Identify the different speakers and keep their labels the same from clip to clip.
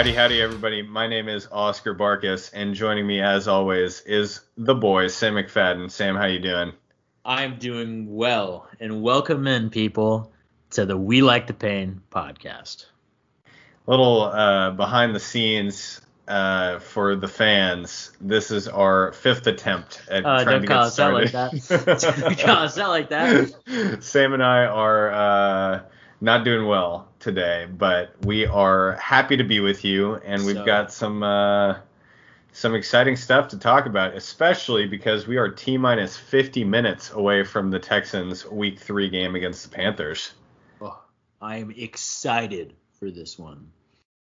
Speaker 1: Howdy, howdy, everybody. My name is Oscar Barkus, and joining me, as always, is the boy Sam McFadden. Sam, how you doing?
Speaker 2: I'm doing well, and welcome in, people, to the We Like the Pain podcast.
Speaker 1: Little uh, behind the scenes uh, for the fans. This is our fifth attempt at
Speaker 2: Uh,
Speaker 1: trying
Speaker 2: don't
Speaker 1: to
Speaker 2: call
Speaker 1: get
Speaker 2: us out like
Speaker 1: started.
Speaker 2: Don't call us out like that.
Speaker 1: Sam and I are uh, not doing well today, but we are happy to be with you, and we've
Speaker 2: So-
Speaker 1: got some uh, some exciting stuff to talk about, especially because we are t minus 50 minutes away from the Texans' Week Three game against the Panthers.
Speaker 2: Oh, I am excited for this one.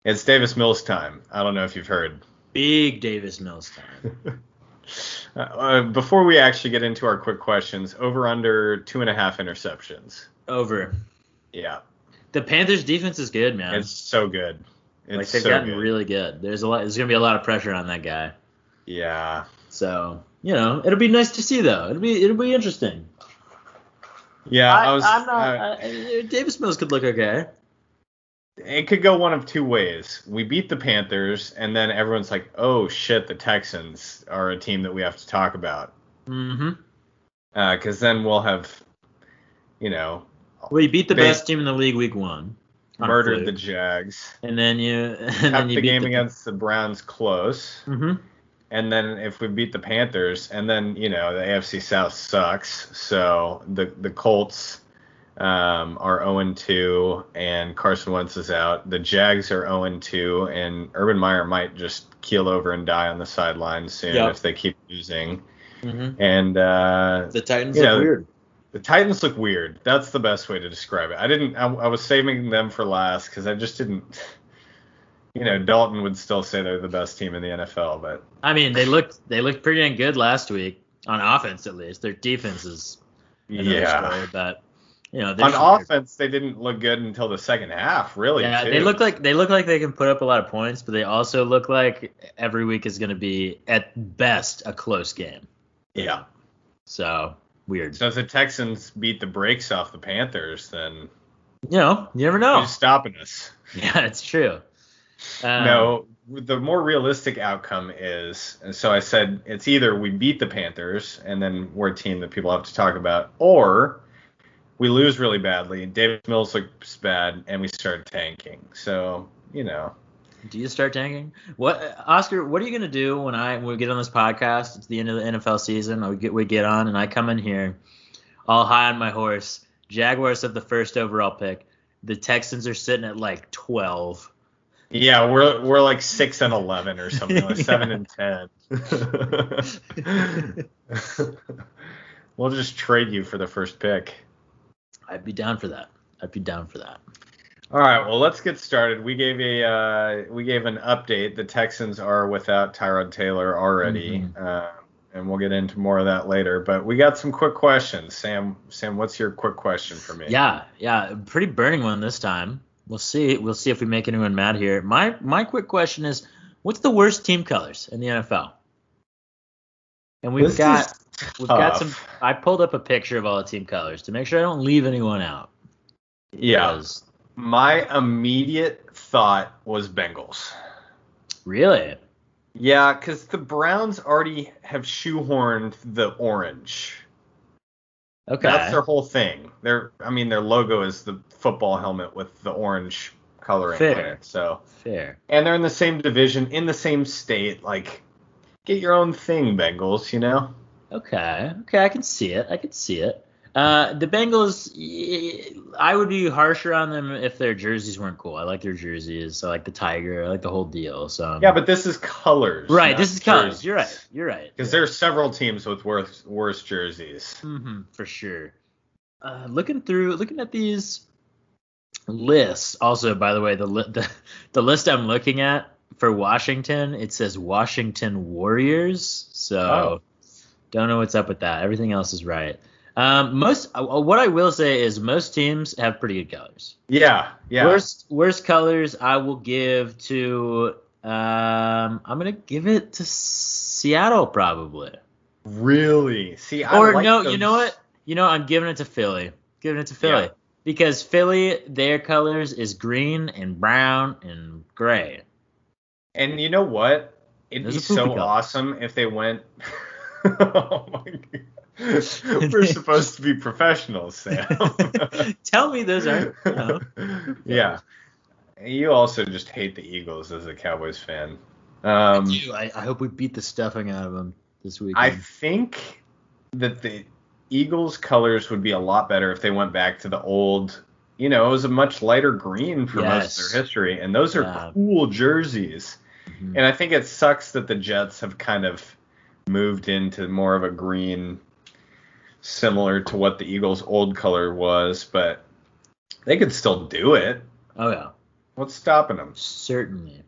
Speaker 1: It's Davis Mills time. I don't know if you've heard.
Speaker 2: Big Davis Mills time.
Speaker 1: Uh, uh, before we actually get into our quick questions, over under two and a half interceptions.
Speaker 2: Over.
Speaker 1: Yeah,
Speaker 2: The Panthers defense is good, man.
Speaker 1: it's so good. It's
Speaker 2: like they've
Speaker 1: so
Speaker 2: gotten
Speaker 1: good.
Speaker 2: really good. There's a lot. There's gonna be a lot of pressure on that guy.
Speaker 1: yeah.
Speaker 2: So you know, it'll be nice to see though. It'll be it'll be interesting.
Speaker 1: Yeah, I, was.
Speaker 2: I'm not.
Speaker 1: uh,
Speaker 2: I, I- Davis Mills could look okay.
Speaker 1: it could go one of two ways. We beat the Panthers, and then everyone's like, "Oh shit, the Texans are a team that we have to talk about,"
Speaker 2: Mm-hmm.
Speaker 1: because then we'll have, you know,
Speaker 2: Well, you beat the
Speaker 1: They-
Speaker 2: best team in the league week one.
Speaker 1: murdered the. Jags,
Speaker 2: and then you and
Speaker 1: kept
Speaker 2: then you
Speaker 1: the
Speaker 2: beat
Speaker 1: game
Speaker 2: the,
Speaker 1: against the Browns close,
Speaker 2: hmm
Speaker 1: and then if we beat the Panthers, and then you know the AFC South sucks, so the the Colts. Um, are 0 2 and Carson Wentz is out. The Jags are 0 2 and Urban Meyer might just keel over and die on the sideline soon
Speaker 2: Yep.
Speaker 1: if they keep losing.
Speaker 2: hmm
Speaker 1: And uh,
Speaker 2: The Titans
Speaker 1: Yeah,
Speaker 2: look weird.
Speaker 1: The Titans look weird. That's the best way to describe it. I didn't. I, I was saving them for last because I just didn't. You know, Dalton would still say they're the best team in the NFL, but
Speaker 2: I mean, they looked they looked pretty dang good last week on offense at least. Their defense is
Speaker 1: yeah.
Speaker 2: story, but you know,
Speaker 1: On offense, they didn't look good until the second half. Really,
Speaker 2: Yeah,
Speaker 1: too.
Speaker 2: they look like they look like they can put up a lot of points, but they also look like every week is going to be at best a close game.
Speaker 1: Yeah.
Speaker 2: So weird.
Speaker 1: So if the Texans beat the brakes off the Panthers, then
Speaker 2: you know, you never know.
Speaker 1: who's stopping us?
Speaker 2: Yeah, it's true. Um,
Speaker 1: no, the more realistic outcome is, and so I said it's either we beat the Panthers and then we're a team that people have to talk about, or we lose really badly. David Mills looks bad and we start tanking. So you know,
Speaker 2: Do you start tanking? What, Oscar? What are you gonna do when I when we get on this podcast? It's the end of the NFL season. We get we get on, and I come in here, all high on my horse. Jaguars have the first overall pick. The Texans are sitting at like twelve.
Speaker 1: yeah, we're we're like six and eleven or something, like seven and ten. we'll just trade you for the first pick.
Speaker 2: I'd be down for that. I'd be down for that.
Speaker 1: All right, well, let's get started. We gave a uh, we gave an update. The Texans are without Tyrod Taylor already,
Speaker 2: Mhm.
Speaker 1: uh, and we'll get into more of that later. But we got some quick questions. Sam, Sam, what's your quick question for me?
Speaker 2: Yeah, yeah, pretty burning one this time. We'll see. We'll see if we make anyone mad here. My my quick question is, what's the worst team colors in the NFL? And we've
Speaker 1: This
Speaker 2: got we've got some. I pulled up a picture of all the team colors to make sure I don't leave anyone out.
Speaker 1: Yeah,
Speaker 2: Because-
Speaker 1: my immediate thought was Bengals.
Speaker 2: Really?
Speaker 1: Yeah, because the Browns already have shoehorned the orange.
Speaker 2: Okay.
Speaker 1: That's their whole thing. Their, I mean, their logo is the football helmet with the orange coloring on
Speaker 2: Fair.
Speaker 1: it. So.
Speaker 2: Fair.
Speaker 1: and they're in the same division, in the same state. Like, get your own thing, Bengals. You know?
Speaker 2: Okay. Okay, I can see it. I can see it. Uh, the Bengals, I would be harsher on them if their jerseys weren't cool. I like their jerseys. I like the tiger. I like the whole deal. So
Speaker 1: Yeah, but this is colors.
Speaker 2: right, this is colors.
Speaker 1: jerseys.
Speaker 2: You're right. You're right.
Speaker 1: Because there are several teams with worse worse jerseys.
Speaker 2: hmm for sure. Uh, looking through, looking at these lists. Also, by the way, the li- the the list I'm looking at for Washington, it says Washington Warriors. So
Speaker 1: Oh.
Speaker 2: don't know what's up with that. Everything else is right. Um, most uh, what I will say is most teams have pretty good colors.
Speaker 1: Yeah, yeah.
Speaker 2: Worst worst colors I will give to um I'm gonna give it to Seattle probably.
Speaker 1: really? See, I
Speaker 2: or
Speaker 1: like
Speaker 2: no,
Speaker 1: those-
Speaker 2: you know what? You know, I'm giving it to Philly. Giving it to Philly.
Speaker 1: Yeah.
Speaker 2: Because Philly, their colors is green and brown and gray.
Speaker 1: And you know what? It'd
Speaker 2: There's
Speaker 1: be so awesome if they went. oh my god. We're supposed to be professionals, Sam.
Speaker 2: Tell me those aren't. You
Speaker 1: yeah. You also just hate the Eagles as a Cowboys fan. Um,
Speaker 2: I do. I, I hope we beat the stuffing out of them this week.
Speaker 1: I think that the Eagles colors would be a lot better if they went back to the old, you know, it was a much lighter green for most of their history, and those are
Speaker 2: Yeah.
Speaker 1: cool jerseys.
Speaker 2: Mhm.
Speaker 1: And I think it sucks that the Jets have kind of moved into more of a green, similar to what the Eagles' old color was, but they could still do it.
Speaker 2: oh yeah,
Speaker 1: What's stopping them?
Speaker 2: certainly.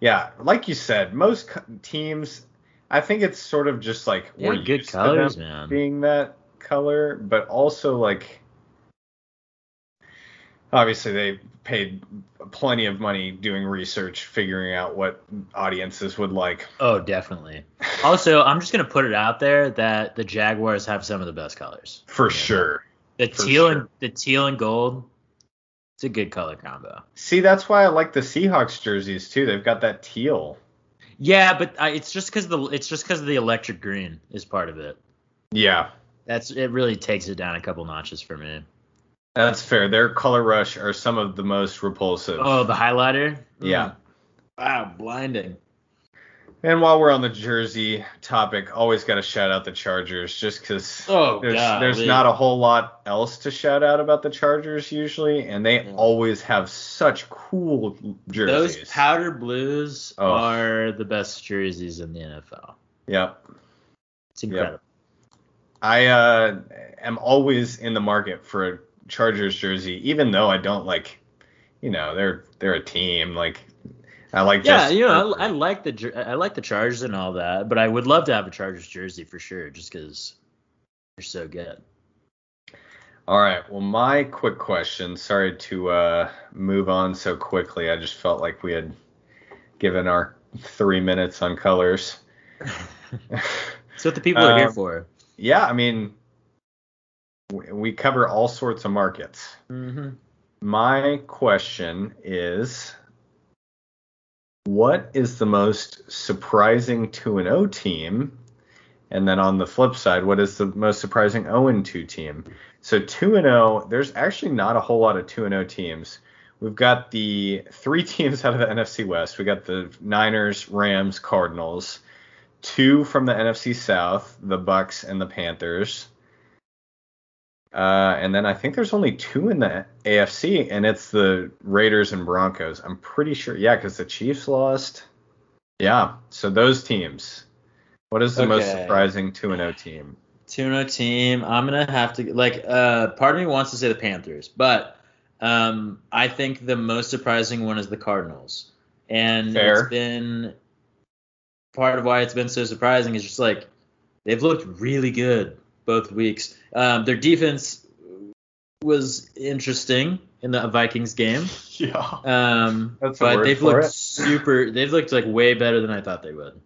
Speaker 1: Yeah, like you said, most co- teams, I think it's sort of just like
Speaker 2: Yeah,
Speaker 1: we're
Speaker 2: good
Speaker 1: used
Speaker 2: colors,
Speaker 1: to them
Speaker 2: man.
Speaker 1: being that color, but also like obviously they paid plenty of money doing research, figuring out what audiences would like.
Speaker 2: Oh, definitely. Also, I'm just gonna put it out there that the Jaguars have some of the best colors.
Speaker 1: For sure.
Speaker 2: The
Speaker 1: For
Speaker 2: teal
Speaker 1: sure.
Speaker 2: and the teal and gold. It's a good color combo.
Speaker 1: See, that's why I like the Seahawks jerseys too. They've got that teal.
Speaker 2: Yeah, but uh, it's just because the it's just because the electric green is part of it.
Speaker 1: Yeah,
Speaker 2: That's it. Really takes it down a couple notches for me.
Speaker 1: That's fair. Their color rush are some of the most repulsive.
Speaker 2: Oh, the highlighter.
Speaker 1: Yeah.
Speaker 2: Mm. Wow, blinding.
Speaker 1: And while we're on the jersey topic, always got to shout out the Chargers just because
Speaker 2: Oh,
Speaker 1: there's,
Speaker 2: golly.
Speaker 1: there's not a whole lot else to shout out about the Chargers usually, and they
Speaker 2: Yeah.
Speaker 1: always have such cool jerseys.
Speaker 2: Those powder blues
Speaker 1: Oh.
Speaker 2: are the best jerseys in the NFL.
Speaker 1: Yep.
Speaker 2: It's incredible.
Speaker 1: I uh, am always in the market for a Chargers jersey, even though I don't like, you know, they're they're a team. Like I like
Speaker 2: Yeah, you know, I, I like the I like the Chargers and all that, but I would love to have a Chargers jersey for sure, just because they're so good.
Speaker 1: All right. Well, my quick question. Sorry to uh, move on so quickly. I just felt like we had given our three minutes on colors.
Speaker 2: That's what the people are here
Speaker 1: Um,
Speaker 2: for.
Speaker 1: yeah, I mean, we cover all sorts of markets.
Speaker 2: hmm
Speaker 1: My question is what is the most surprising 2 and 0 team? And then on the flip side, what is the most surprising 0 and 2 team? So 2 and 0, there's actually not a whole lot of 2 and 0 teams. We've got the three teams out of the NFC West. We got the Niners, Rams, Cardinals. Two from the NFC South, the Bucs and the Panthers. Uh, and then I think there's only two in the AFC, and it's the Raiders and Broncos. I'm pretty sure, yeah, because the Chiefs lost. Yeah, so those teams. What is the most surprising two and O team?
Speaker 2: Tuna team. I'm gonna have to like. Uh, part of me wants to say the Panthers, but um, I think the most surprising one is the Cardinals, and
Speaker 1: Fair.
Speaker 2: it's been part of why it's been so surprising is just like they've looked really good both weeks. Um, their defense was interesting in the Vikings game,
Speaker 1: Yeah.
Speaker 2: um,
Speaker 1: That's
Speaker 2: but they've looked
Speaker 1: it.
Speaker 2: super. They've looked like way better than I thought they would.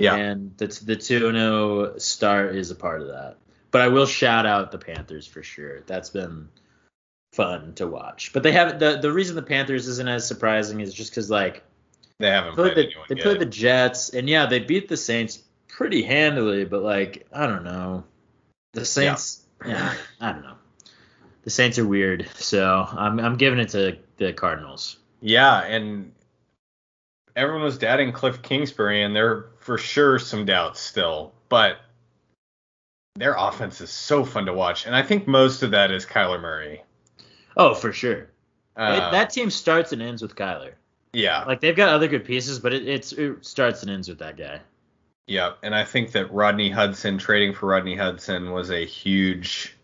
Speaker 1: Yeah.
Speaker 2: And the the two and zero start is a part of that. But I will shout out the Panthers for sure. That's been fun to watch. But they haven't. The the reason the Panthers isn't as surprising is just because like
Speaker 1: They haven't
Speaker 2: played
Speaker 1: played
Speaker 2: the, they
Speaker 1: good.
Speaker 2: played the Jets and yeah they beat the Saints pretty handily. But like I don't know, the Saints. Yeah, I don't know. The Saints are weird, so I'm I'm giving it to the Cardinals.
Speaker 1: Yeah, and everyone was doubting Cliff Kingsbury, and there are for sure some doubts still, but their offense is so fun to watch, and I think most of that is Kyler Murray.
Speaker 2: Oh, for sure.
Speaker 1: Uh,
Speaker 2: that team starts and ends with Kyler.
Speaker 1: yeah,
Speaker 2: Like they've got other good pieces, but it, it's it starts and ends with that guy.
Speaker 1: Yeah, and I think that Rodney Hudson trading for Rodney Hudson was a huge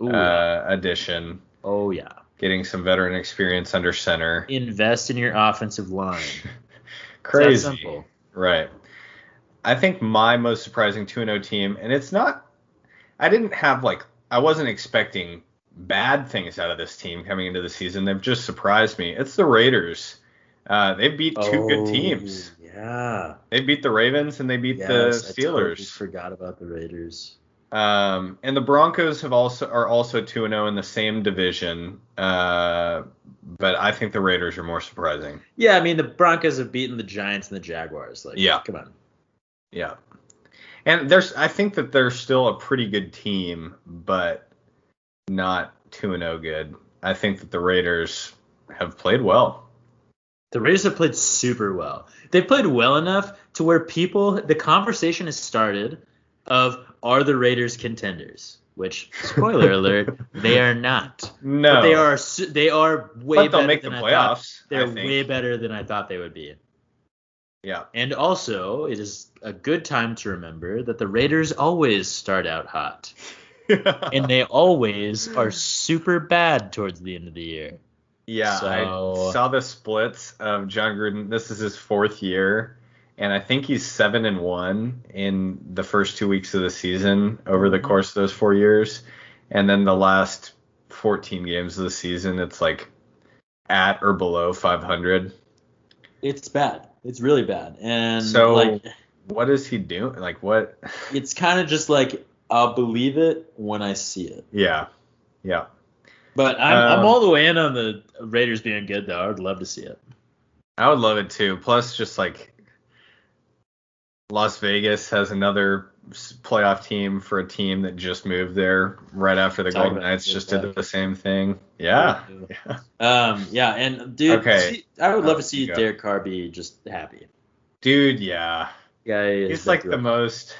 Speaker 2: Ooh,
Speaker 1: uh, addition,
Speaker 2: oh yeah.
Speaker 1: getting some veteran experience under center.
Speaker 2: Invest in your offensive line.
Speaker 1: Crazy.
Speaker 2: simple.
Speaker 1: Right. I think my most surprising 2 0 team, and it's not, I didn't have like, I wasn't expecting bad things out of this team coming into the season. They've just surprised me. It's the Raiders. Uh, they beat two good teams.
Speaker 2: Oh, Yeah.
Speaker 1: They beat the Ravens and they beat
Speaker 2: Yes,
Speaker 1: the
Speaker 2: I totally
Speaker 1: Steelers.
Speaker 2: forgot about the Raiders.
Speaker 1: Um, and the Broncos have also are also two and zero in the same division. Uh, but I think the Raiders are more surprising.
Speaker 2: Yeah, I mean the Broncos have beaten the Giants and the Jaguars. Like,
Speaker 1: Yeah.
Speaker 2: come on.
Speaker 1: Yeah. And there's I think that they're still a pretty good team, but not 2 and 0 good. I think that the Raiders have played well.
Speaker 2: The Raiders have played super well. They've played well enough to where people, the conversation has started of are the Raiders contenders? Which, spoiler alert, they are not.
Speaker 1: No.
Speaker 2: But they are they are way better than I thought.
Speaker 1: playoffs.
Speaker 2: They're
Speaker 1: I
Speaker 2: way better than I thought they would be.
Speaker 1: Yeah.
Speaker 2: And also, it is a good time to remember that the Raiders always start out hot, and they always are super bad towards the end of the year.
Speaker 1: Yeah,
Speaker 2: So-
Speaker 1: I saw the splits of Jon Gruden. This is his fourth year, and I think he's seven and one in the first two weeks of the season over the
Speaker 2: Mhm.
Speaker 1: course of those four years, and then the last 14 games of the season, it's like at or below 500.
Speaker 2: It's bad. It's really bad. And
Speaker 1: So-
Speaker 2: like
Speaker 1: What is he doing? Like what?
Speaker 2: it's kind of just like I'll believe it when I see it.
Speaker 1: Yeah, yeah.
Speaker 2: But I'm, I'm
Speaker 1: Um,
Speaker 2: all the way in on the Raiders being good though. I would love to see it.
Speaker 1: I would love it too. Plus, just like Las Vegas has another playoff team for a team that just moved there right after the Golden Knights just did the same thing. Yeah. yeah.
Speaker 2: Um, yeah, and dude,
Speaker 1: Okay.
Speaker 2: see- I would love
Speaker 1: Oh,
Speaker 2: to see. Derek Carr be just happy.
Speaker 1: Dude, yeah.
Speaker 2: Is
Speaker 1: He's like the most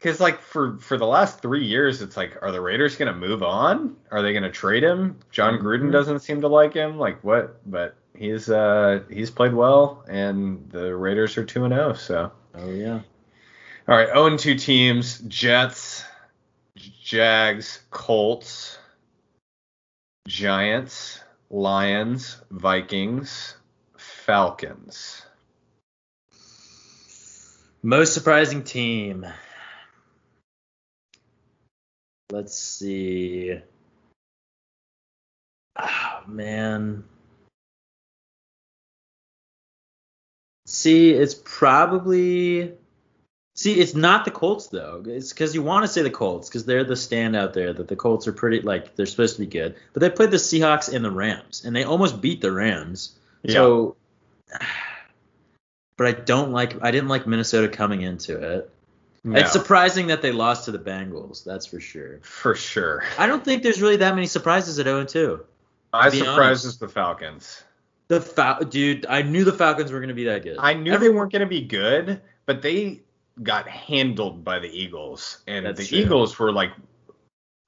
Speaker 1: because like for for the last three years, it's like, are the Raiders gonna move on? Are they gonna trade him? Jon Gruden
Speaker 2: Mhm.
Speaker 1: doesn't seem to like him. Like what? But he's uh he's played well, and the Raiders are two and zero. So
Speaker 2: Oh yeah.
Speaker 1: All right, 0 2 teams Jets, Jags, Colts, Giants, Lions, Vikings, Falcons.
Speaker 2: Most surprising team. Let's see. Oh man. See, it's probably. See, it's not the Colts though. It's because you want to say the Colts because they're the standout there. That the Colts are pretty like they're supposed to be good, but they played the Seahawks and the Rams, and they almost beat the Rams. Yeah. So, but I don't like. I didn't like Minnesota coming into it.
Speaker 1: No,
Speaker 2: It's surprising that they lost to the Bengals. That's for sure.
Speaker 1: for sure.
Speaker 2: I don't think there's really that many surprises at 0 2.
Speaker 1: I
Speaker 2: be
Speaker 1: surprises the Falcons.
Speaker 2: The Fal- dude, I knew the Falcons were going to be that good.
Speaker 1: I knew
Speaker 2: Every-
Speaker 1: they weren't going to be good, but they got handled by the Eagles, and
Speaker 2: That's
Speaker 1: the
Speaker 2: true.
Speaker 1: Eagles were like.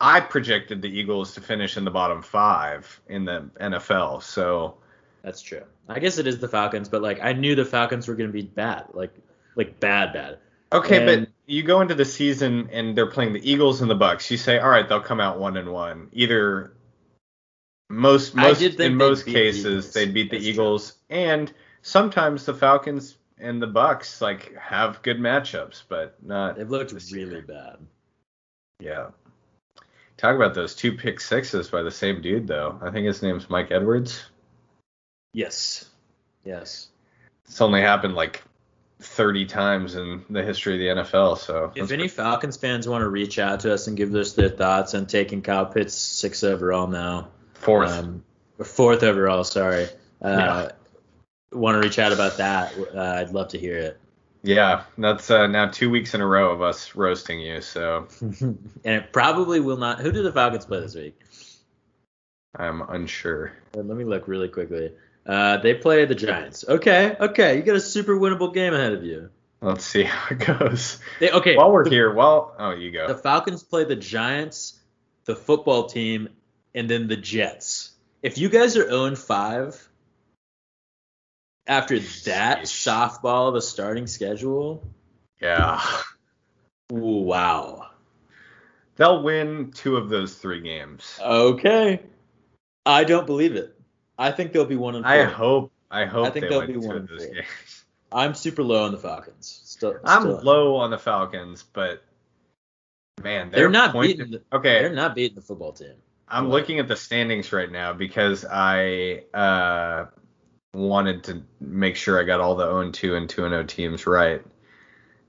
Speaker 1: I projected the Eagles to finish in the bottom five in the NFL, so
Speaker 2: That's true. I guess it is the Falcons, but like I knew the Falcons were going to be bad, like like bad, bad.
Speaker 1: Okay,
Speaker 2: And-
Speaker 1: but you go into the season and they're playing the Eagles and the Bucs. You say, all right, they'll come out one and one. Either most most in most cases they'd beat the
Speaker 2: That's true.
Speaker 1: Eagles, and sometimes the Falcons and the Bucs like have good matchups, but not.
Speaker 2: They've looked really
Speaker 1: year.
Speaker 2: bad.
Speaker 1: Yeah. Talk about those two pick sixes by the same dude though. I think his name's Mike Edwards.
Speaker 2: Yes. Yes.
Speaker 1: It's only happened like 30 times in the history of the NFL. So
Speaker 2: If any Falcons fans want to reach out to us and give us their thoughts on taking Kyle Pitts six overall now,
Speaker 1: fourth.
Speaker 2: um, fourth overall, sorry, uh,
Speaker 1: Yeah.
Speaker 2: want to reach out about that, uh, I'd love to hear it.
Speaker 1: Yeah, that's uh, now two weeks in a row of us roasting you. So
Speaker 2: and it probably will not. Who do the Falcons play this week?
Speaker 1: I'm unsure.
Speaker 2: Uh, Let me look really quickly. Uh, they play the Giants. Okay, okay, you got a super winnable game ahead of you.
Speaker 1: Let's see how it goes.
Speaker 2: They, okay,
Speaker 1: While we're
Speaker 2: the,
Speaker 1: here, well, oh, you go.
Speaker 2: the Falcons play the Giants, the football team, and then the Jets. If you guys are 0 5 after that
Speaker 1: Sheesh.
Speaker 2: softball of a starting schedule,
Speaker 1: yeah,
Speaker 2: wow.
Speaker 1: they'll win two of those three games.
Speaker 2: Okay. I don't believe it. I think they'll be one and four.
Speaker 1: I hope. I hope
Speaker 2: I think
Speaker 1: they
Speaker 2: they'll
Speaker 1: win
Speaker 2: be one
Speaker 1: of
Speaker 2: and
Speaker 1: those
Speaker 2: four.
Speaker 1: games.
Speaker 2: I'm super low on the Falcons. Still,
Speaker 1: I'm
Speaker 2: still-
Speaker 1: low on the Falcons, but man,
Speaker 2: They're
Speaker 1: they're,
Speaker 2: not
Speaker 1: pointed-
Speaker 2: beating. The,
Speaker 1: Okay,
Speaker 2: They're not beating the football team.
Speaker 1: I'm
Speaker 2: What?
Speaker 1: looking at the standings right now because I uh, wanted to make sure I got all the 0 2 and 2 0 teams right.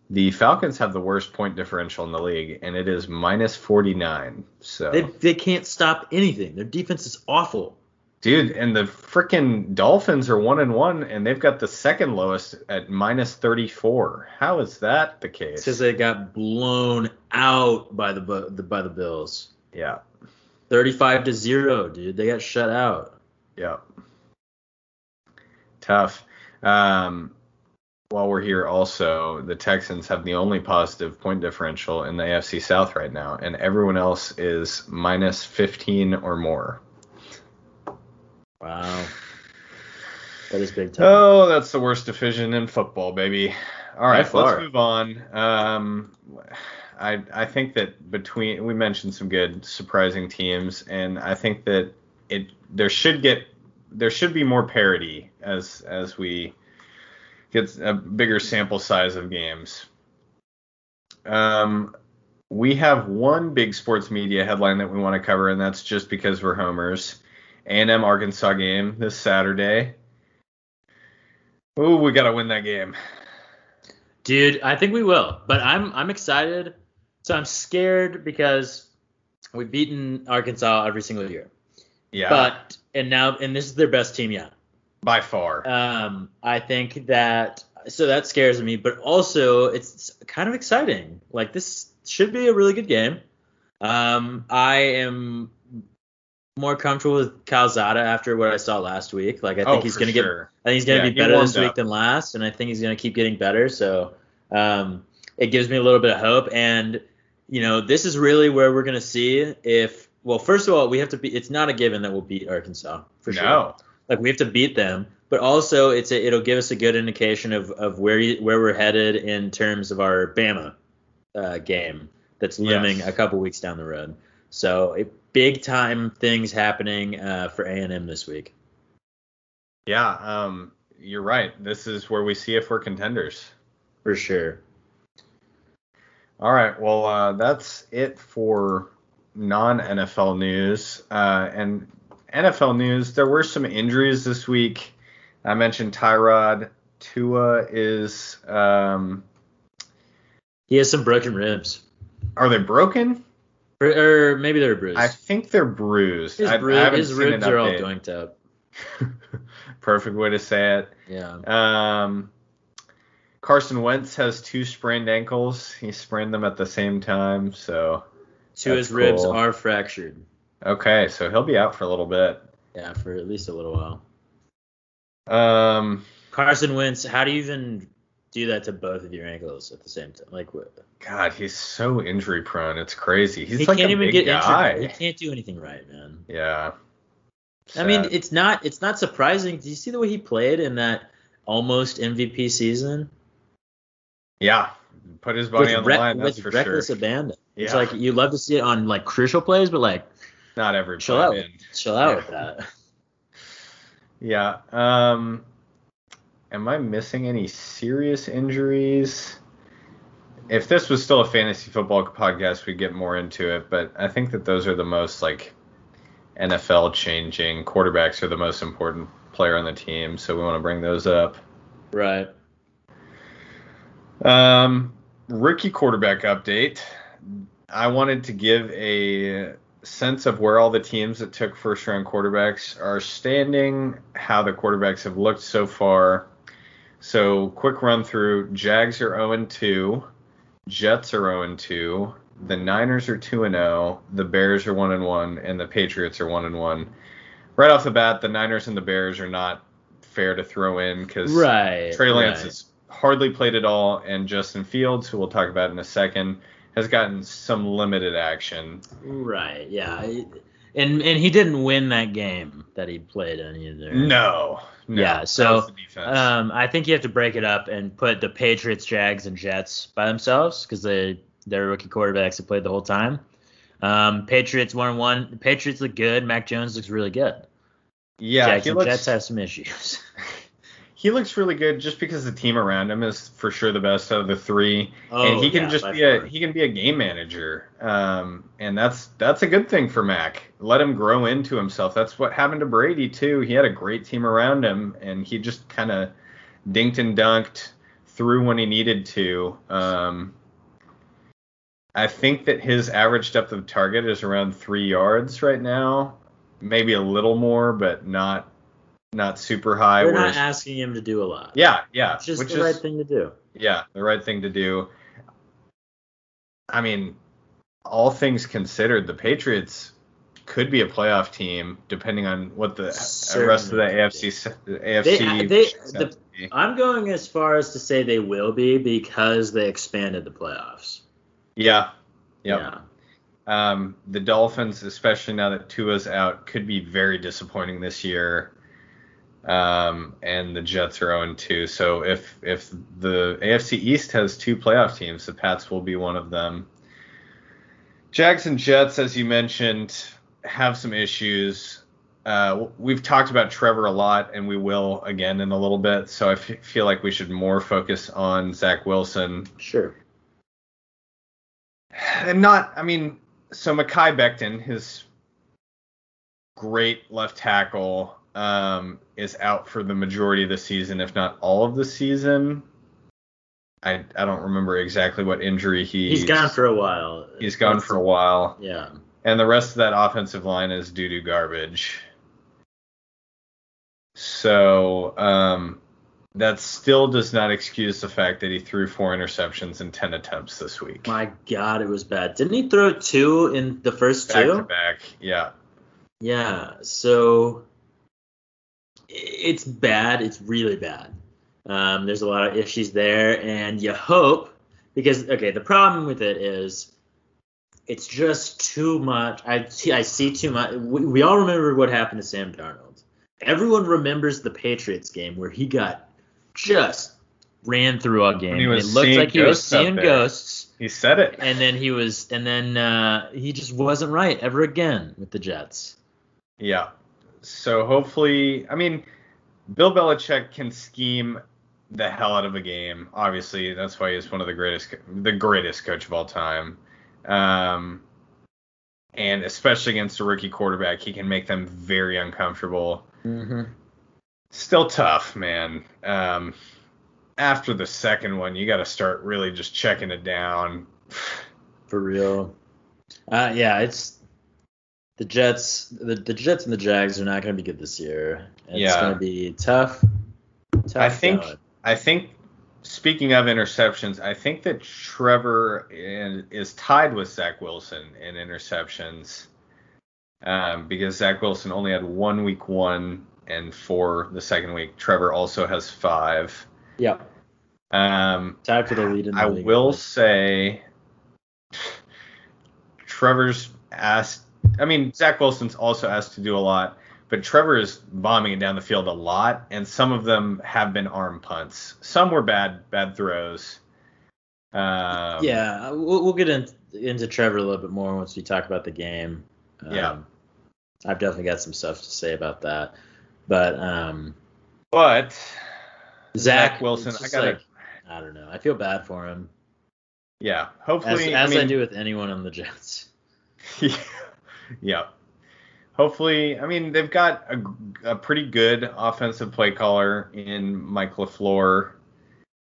Speaker 1: The Falcons have the worst point differential in the league, and it is minus 49. So,
Speaker 2: They they can't stop anything. Their defense is awful.
Speaker 1: Dude, and the freaking Dolphins are one and one, and they've got the second lowest at minus 34. How is that the case?
Speaker 2: Because they got blown out by the the by the Bills.
Speaker 1: yeah,
Speaker 2: 35 to 0, dude. They got shut out.
Speaker 1: yeah. Tough. Um, while we're here, also, the Texans have the only positive point differential in the AFC South right now, and everyone else is minus 15 or more.
Speaker 2: Wow. That is big time.
Speaker 1: Oh, that's the worst division in football, baby. All right, let's move on. Um, I I think that between we mentioned some good surprising teams, and I think that it there should get there should be more parity as as we get a bigger sample size of games. Um, we have one big sports media headline that we want to cover, and that's just because we're homers. A&M Arkansas game this Saturday. Ooh, we gotta win that game.
Speaker 2: Dude, I think we will. But I'm I'm excited. So I'm scared because we've beaten Arkansas every single year.
Speaker 1: Yeah,
Speaker 2: But and now and this is their best team yet.
Speaker 1: by far.
Speaker 2: Um, I think that so that scares me, but also it's kind of exciting. Like this should be a really good game. Um, I am more comfortable with Calzada after what I saw last week. Like I think
Speaker 1: oh,
Speaker 2: he's gonna get. I think he's gonna
Speaker 1: he
Speaker 2: be better this week than last, and I think he's going to keep getting better. So um, it gives me a little bit of hope. And you know, this is really where we're going to see if. Well, first of all, we have to be. It's not a given that we'll beat Arkansas for sure.
Speaker 1: No.
Speaker 2: Like we have to beat them, but also it's a, it'll give us a good indication of of where you, where we're headed in terms of our Bama uh, game that's looming
Speaker 1: Yes.
Speaker 2: a couple weeks down the road. So it, big time things happening uh, for A and M this week.
Speaker 1: Yeah, um, you're right. This is where we see if we're contenders.
Speaker 2: For sure.
Speaker 1: All right. Well, uh, that's it for non NFL news. Uh, and NFL news, there were some injuries this week. I mentioned Tyrod. Tua is. Um,
Speaker 2: He has some broken ribs.
Speaker 1: are they broken?
Speaker 2: Or, or maybe they're bruised.
Speaker 1: I think they're bruised.
Speaker 2: his
Speaker 1: I,
Speaker 2: bru-
Speaker 1: I haven't
Speaker 2: his ribs are all doinked up.
Speaker 1: Perfect way to say it.
Speaker 2: Yeah.
Speaker 1: Um, Carson Wentz has two sprained ankles. He sprained them at the same time, so
Speaker 2: Two
Speaker 1: That's
Speaker 2: his ribs
Speaker 1: cool.
Speaker 2: are fractured.
Speaker 1: okay, so he'll be out for a little bit.
Speaker 2: Yeah, for at least a little while.
Speaker 1: Um,
Speaker 2: Carson Wentz, how do you even do that to both of your ankles at the same time? Like, what?
Speaker 1: God, he's so injury prone. It's crazy. He's
Speaker 2: he
Speaker 1: like
Speaker 2: can't
Speaker 1: a
Speaker 2: even
Speaker 1: big
Speaker 2: get
Speaker 1: guy.
Speaker 2: injured. He can't do anything right, man.
Speaker 1: Yeah.
Speaker 2: I mean, it's not it's not surprising. Do you see the way he played in that almost MVP season?
Speaker 1: yeah, put his body
Speaker 2: with
Speaker 1: on the line. That's
Speaker 2: with
Speaker 1: for
Speaker 2: reckless
Speaker 1: sure.
Speaker 2: abandon. It's like you love to see it on like crucial plays, but like
Speaker 1: Not every
Speaker 2: chill out,
Speaker 1: man.
Speaker 2: chill out
Speaker 1: Yeah.
Speaker 2: with that.
Speaker 1: Yeah. Um, am I missing any serious injuries? If this was still a fantasy football podcast, we'd get more into it. But I think that those are the most like NFL changing. Quarterbacks are the most important player on the team, so we want to bring those up.
Speaker 2: Right.
Speaker 1: Um, rookie quarterback update. I wanted to give a sense of where all the teams that took first round quarterbacks are standing, how the quarterbacks have looked so far. So, quick run through Jags are 0 and 2, Jets are 0 and 2, the Niners are 2 and 0, the Bears are 1 and 1, and the Patriots are 1 and 1. Right off the bat, the Niners and the Bears are not fair to throw in because
Speaker 2: Right.
Speaker 1: Trey Lance
Speaker 2: right.
Speaker 1: has hardly played at all, and Justin Fields, who we'll talk about in a second, has gotten some limited action.
Speaker 2: Right. Yeah. And and he didn't win that game that he played in either.
Speaker 1: No. no
Speaker 2: Yeah, so,
Speaker 1: was the defense.
Speaker 2: Um, I think you have to break it up and put the Patriots, Jags, and Jets by themselves because they they're rookie quarterbacks that played the whole time. Um, Patriots one one. The Patriots look good. Mac Jones looks really good.
Speaker 1: yeah,
Speaker 2: Jags
Speaker 1: he
Speaker 2: and
Speaker 1: looks
Speaker 2: Jets have some issues.
Speaker 1: he looks really good just because the team around him is for sure the best out of the three,
Speaker 2: Oh,
Speaker 1: and he can
Speaker 2: yeah,
Speaker 1: just be a he can be a game manager, um, and that's that's a good thing for Mac. Let him grow into himself. That's what happened to Brady too. He had a great team around him, and he just kind of dinked and dunked, through when he needed to. Um, I think that his average depth of target is around three yards right now, maybe a little more, but not not super high.
Speaker 2: We're
Speaker 1: whereas-
Speaker 2: not asking him to do a lot.
Speaker 1: yeah, yeah,
Speaker 2: It's just
Speaker 1: which
Speaker 2: the
Speaker 1: is
Speaker 2: right thing to do.
Speaker 1: yeah, the right thing to do. I mean, all things considered, the Patriots could be a playoff team depending on what the
Speaker 2: Certainly
Speaker 1: rest of the AFC the AFC.
Speaker 2: they-
Speaker 1: shapes
Speaker 2: the-
Speaker 1: out to be.
Speaker 2: I'm going as far as to say they will be because they expanded the playoffs.
Speaker 1: yeah, yep.
Speaker 2: Yeah.
Speaker 1: Um, the Dolphins, especially now that Tua's out, could be very disappointing this year. Um, and the Jets are 0 2. So if if the AFC East has two playoff teams, the Pats will be one of them. Jags and Jets, as you mentioned, have some issues. Uh, we've talked about Trevor a lot, and we will again in a little bit. So I f- feel like we should more focus on Zach Wilson
Speaker 2: Sure.
Speaker 1: and not I mean so Mekhi Becton, his great left tackle, um, is out for the majority of the season, if not all of the season. I I don't remember exactly what injury he
Speaker 2: He's gone for a while.
Speaker 1: he's gone for a while,
Speaker 2: Yeah.
Speaker 1: and the rest of that offensive line is doo doo garbage. So um, that still does not excuse the fact that he threw four interceptions in ten attempts this week.
Speaker 2: My God, it was bad. Didn't he throw two in the first
Speaker 1: back
Speaker 2: two?
Speaker 1: to back, yeah.
Speaker 2: Yeah. So it's bad. It's really bad. Um, there's a lot of issues there, and you hope because okay, the problem with it is it's just too much. I see, I see too much. We, we all remember what happened to Sam Darnold. Everyone remembers the Patriots game where he got just ran through a game.
Speaker 1: He
Speaker 2: it looked like he was seeing ghosts
Speaker 1: He said it.
Speaker 2: and then he was and then uh, he just wasn't right ever again with the Jets.
Speaker 1: Yeah. So hopefully, I mean, Bill Belichick can scheme the hell out of a game. Obviously, that's why he's one of the greatest, the greatest coach of all time. Um, and especially against a rookie quarterback, he can make them very uncomfortable.
Speaker 2: Mm-hmm.
Speaker 1: Still tough, man. Um, after the second one, you got to start really just checking it down.
Speaker 2: For real. Uh, yeah, it's the Jets. The, the Jets and the Jags are not going to be good this year. It's
Speaker 1: Yeah.
Speaker 2: going to be tough. Tough.
Speaker 1: I think
Speaker 2: going.
Speaker 1: I think speaking of interceptions, I think that Trevor is tied with Zach Wilson in interceptions um, because Zach Wilson only had one week one and four the second week. Trevor also has five.
Speaker 2: Yeah.
Speaker 1: Um,
Speaker 2: Tied for the lead in the
Speaker 1: I
Speaker 2: league.
Speaker 1: will say Trevor's asked. I mean, Zach Wilson's also asked to do a lot, but Trevor is bombing it down the field a lot, and some of them have been arm punts. Some were bad, bad throws. Um,
Speaker 2: Yeah, we'll, we'll get in, into Trevor a little bit more once we talk about the game. Um,
Speaker 1: Yeah.
Speaker 2: I've definitely got some stuff to say about that. But um,
Speaker 1: But
Speaker 2: Zach,
Speaker 1: Zach Wilson, I gotta-
Speaker 2: like, I don't know. I feel bad for him,
Speaker 1: yeah, hopefully,
Speaker 2: as
Speaker 1: I,
Speaker 2: I,
Speaker 1: mean,
Speaker 2: do with anyone on the Jets.
Speaker 1: yeah. Hopefully, I mean they've got a, a pretty good offensive play caller in Mike LaFleur,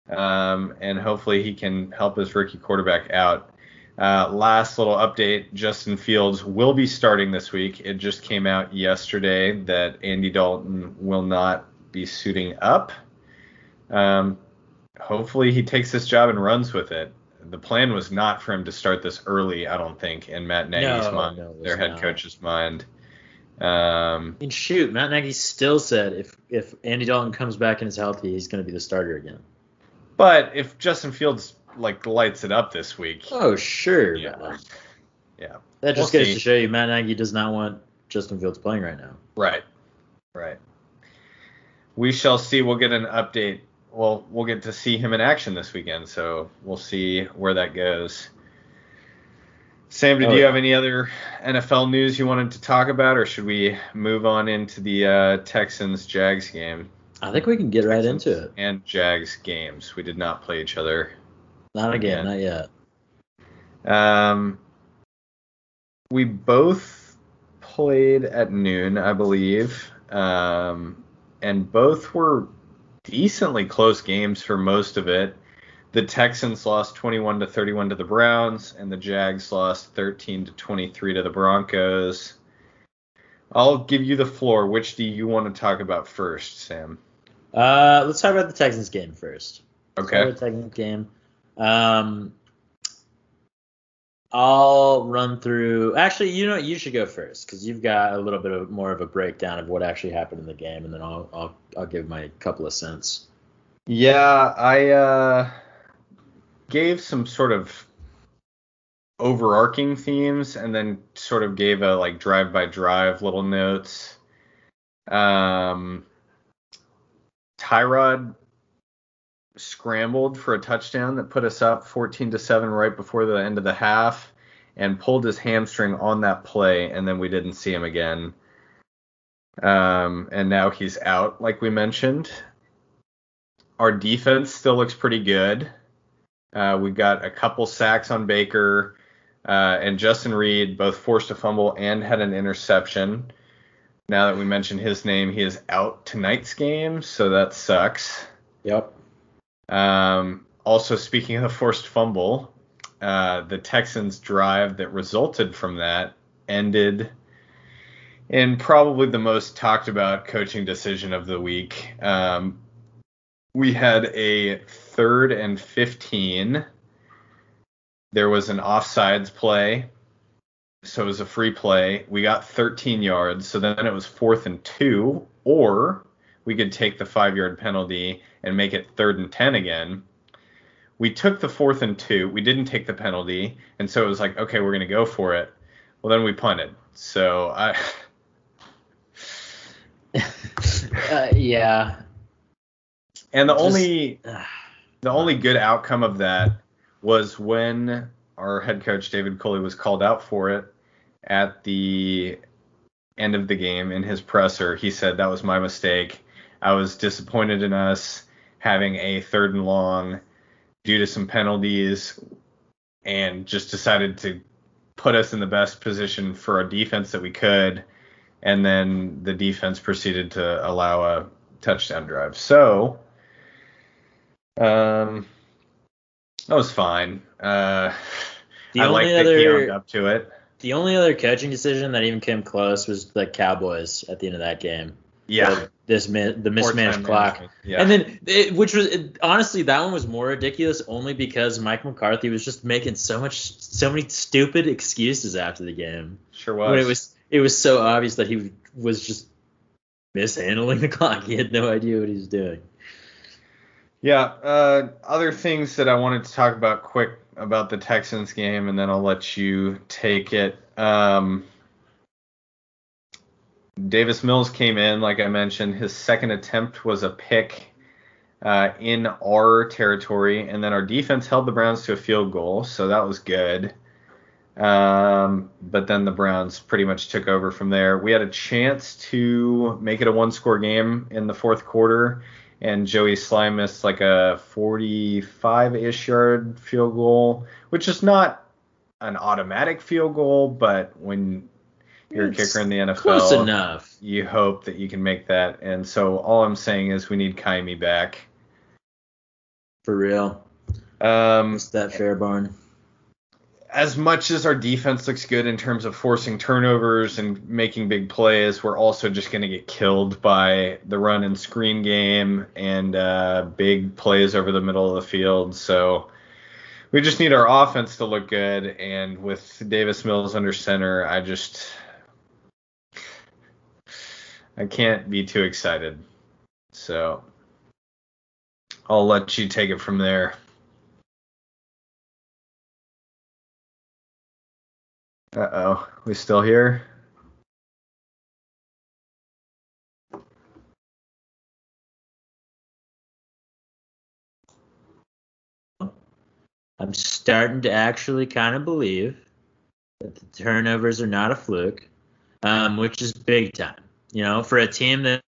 Speaker 1: um, and hopefully he can help his rookie quarterback out. Uh, last little update: Justin Fields will be starting this week. It just came out yesterday that Andy Dalton will not be suiting up. Um, hopefully, he takes this job and runs with it. The plan was not for him to start this early, I don't think, in Matt Nagy's
Speaker 2: No,
Speaker 1: mind,
Speaker 2: no,
Speaker 1: their head
Speaker 2: not.
Speaker 1: coach's mind. Um,
Speaker 2: And shoot, Matt Nagy still said if if Andy Dalton comes back and is healthy, he's going to be the starter again.
Speaker 1: but if Justin Fields like lights it up this week,
Speaker 2: Oh sure,
Speaker 1: Yeah. yeah,
Speaker 2: that just
Speaker 1: We'll
Speaker 2: goes
Speaker 1: see.
Speaker 2: to show you Matt Nagy does not want Justin Fields playing right now.
Speaker 1: right, right. We shall see. We'll get an update. Well, we'll get to see him in action this weekend, so we'll see where that goes. Sam, did
Speaker 2: Oh,
Speaker 1: you
Speaker 2: yeah.
Speaker 1: have any other NFL news you wanted to talk about, or should we move on into the uh, Texans Jags game?
Speaker 2: I think we can get right into it.
Speaker 1: And Jags games. We did not play each other.
Speaker 2: Not again,
Speaker 1: Yeah.
Speaker 2: not yet.
Speaker 1: Um, we both played at noon, I believe, um, and both were decently close games for most of it. The Texans lost 21 to 31 to the Browns, and the Jags lost 13 to 23 to the Broncos. I'll give you the floor. Which do you want to talk about first, Sam?
Speaker 2: Uh, let's talk about the Texans game first.
Speaker 1: Okay.
Speaker 2: The Texans game. Um, I'll run through. Actually, you know, you should go first because you've got a little bit of more of a breakdown of what actually happened in the game, and then I'll I'll I'll give my couple of cents.
Speaker 1: Yeah, I uh, gave some sort of overarching themes, and then sort of gave a like drive by drive little notes. Um, Tyrod scrambled for a touchdown that put us up 14 to 7 right before the end of the half and pulled his hamstring on that play and then we didn't see him again. Um, and now he's out like we mentioned. Our defense still looks pretty good. Uh, we got a couple sacks on baker uh, and justin reid both forced a fumble and had an interception. Now that we mentioned his name he is out tonight's game so that sucks.
Speaker 2: Yep.
Speaker 1: Um, also, speaking of the forced fumble, uh, the Texans' drive that resulted from that ended in probably the most talked about coaching decision of the week. Um, we had a third and 15. There was an offsides play, so it was a free play. We got 13 yards, so then it was fourth and two, or we could take the five yard penalty and make it third and 10 again. We took the fourth and two. We didn't take the penalty. And so it was like, okay, we're going to go for it. Well, then we punted. So I.
Speaker 2: uh, yeah.
Speaker 1: And the
Speaker 2: Just-
Speaker 1: only the only good outcome of that was when our head coach David Culley was called out for it at the end of the game in his presser. He said that was my mistake. I was disappointed in us having a third and long due to some penalties and just decided to put us in the best position for a defense that we could. And then the defense proceeded to allow a touchdown drive. So, um, that was fine. Uh,
Speaker 2: The
Speaker 1: I
Speaker 2: only
Speaker 1: like that he
Speaker 2: other-
Speaker 1: owned up to it.
Speaker 2: The only other coaching decision that even came close was the Cowboys at the end of that game.
Speaker 1: Yeah.
Speaker 2: This the mismanaged clock.
Speaker 1: Yeah.
Speaker 2: And then, it, which was it, honestly, that one was more ridiculous only because Mike McCarthy was just making so much, so many stupid excuses after the game.
Speaker 1: sure was.
Speaker 2: When it was, it was so obvious that he was just mishandling the clock. He had no idea what he was doing.
Speaker 1: Yeah. Uh, other things that I wanted to talk about quick about the Texans game, and then I'll let you take it. Um, Davis Mills came in, like I mentioned. His second attempt was a pick uh, in our territory, and then our defense held the Browns to a field goal, so that was good. Um, but then the Browns pretty much took over from there. We had a chance to make it a one-score game in the fourth quarter, and Joey Slye missed like a 45-ish yard field goal, which is not an automatic field goal, but when you're a kicker in the NFL,
Speaker 2: Close enough.
Speaker 1: you hope that you can make that. And so all I'm saying is we need Ka'imi back.
Speaker 2: For real.
Speaker 1: Um,
Speaker 2: It's that Fairbairn.
Speaker 1: as much as our defense looks good in terms of forcing turnovers and making big plays, we're also just going to get killed by the run and screen game and uh, big plays over the middle of the field. So we just need our offense to look good. And with Davis Mills under center, I just I can't be too excited. So I'll let you take it from there. Uh oh, we still here?
Speaker 2: I'm starting to actually kind of believe that the turnovers are not a fluke, um, which is big time. You know, for a team that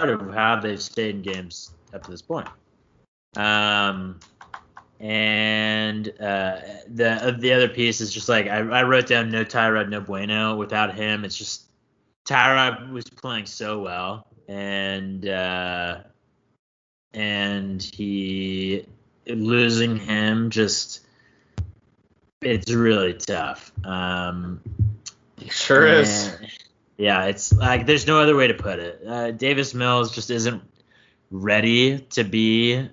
Speaker 2: of how they've stayed in games up to this point. Um, And uh, the the other piece is just like I, I wrote down no Tyrod, no bueno. Without him, it's just Tyrod was playing so well, and uh, and he losing him just it's really tough. Um,
Speaker 1: sure
Speaker 2: and-
Speaker 1: is.
Speaker 2: Yeah, it's like there's no other way to put it. Uh, Davis Mills just isn't ready to be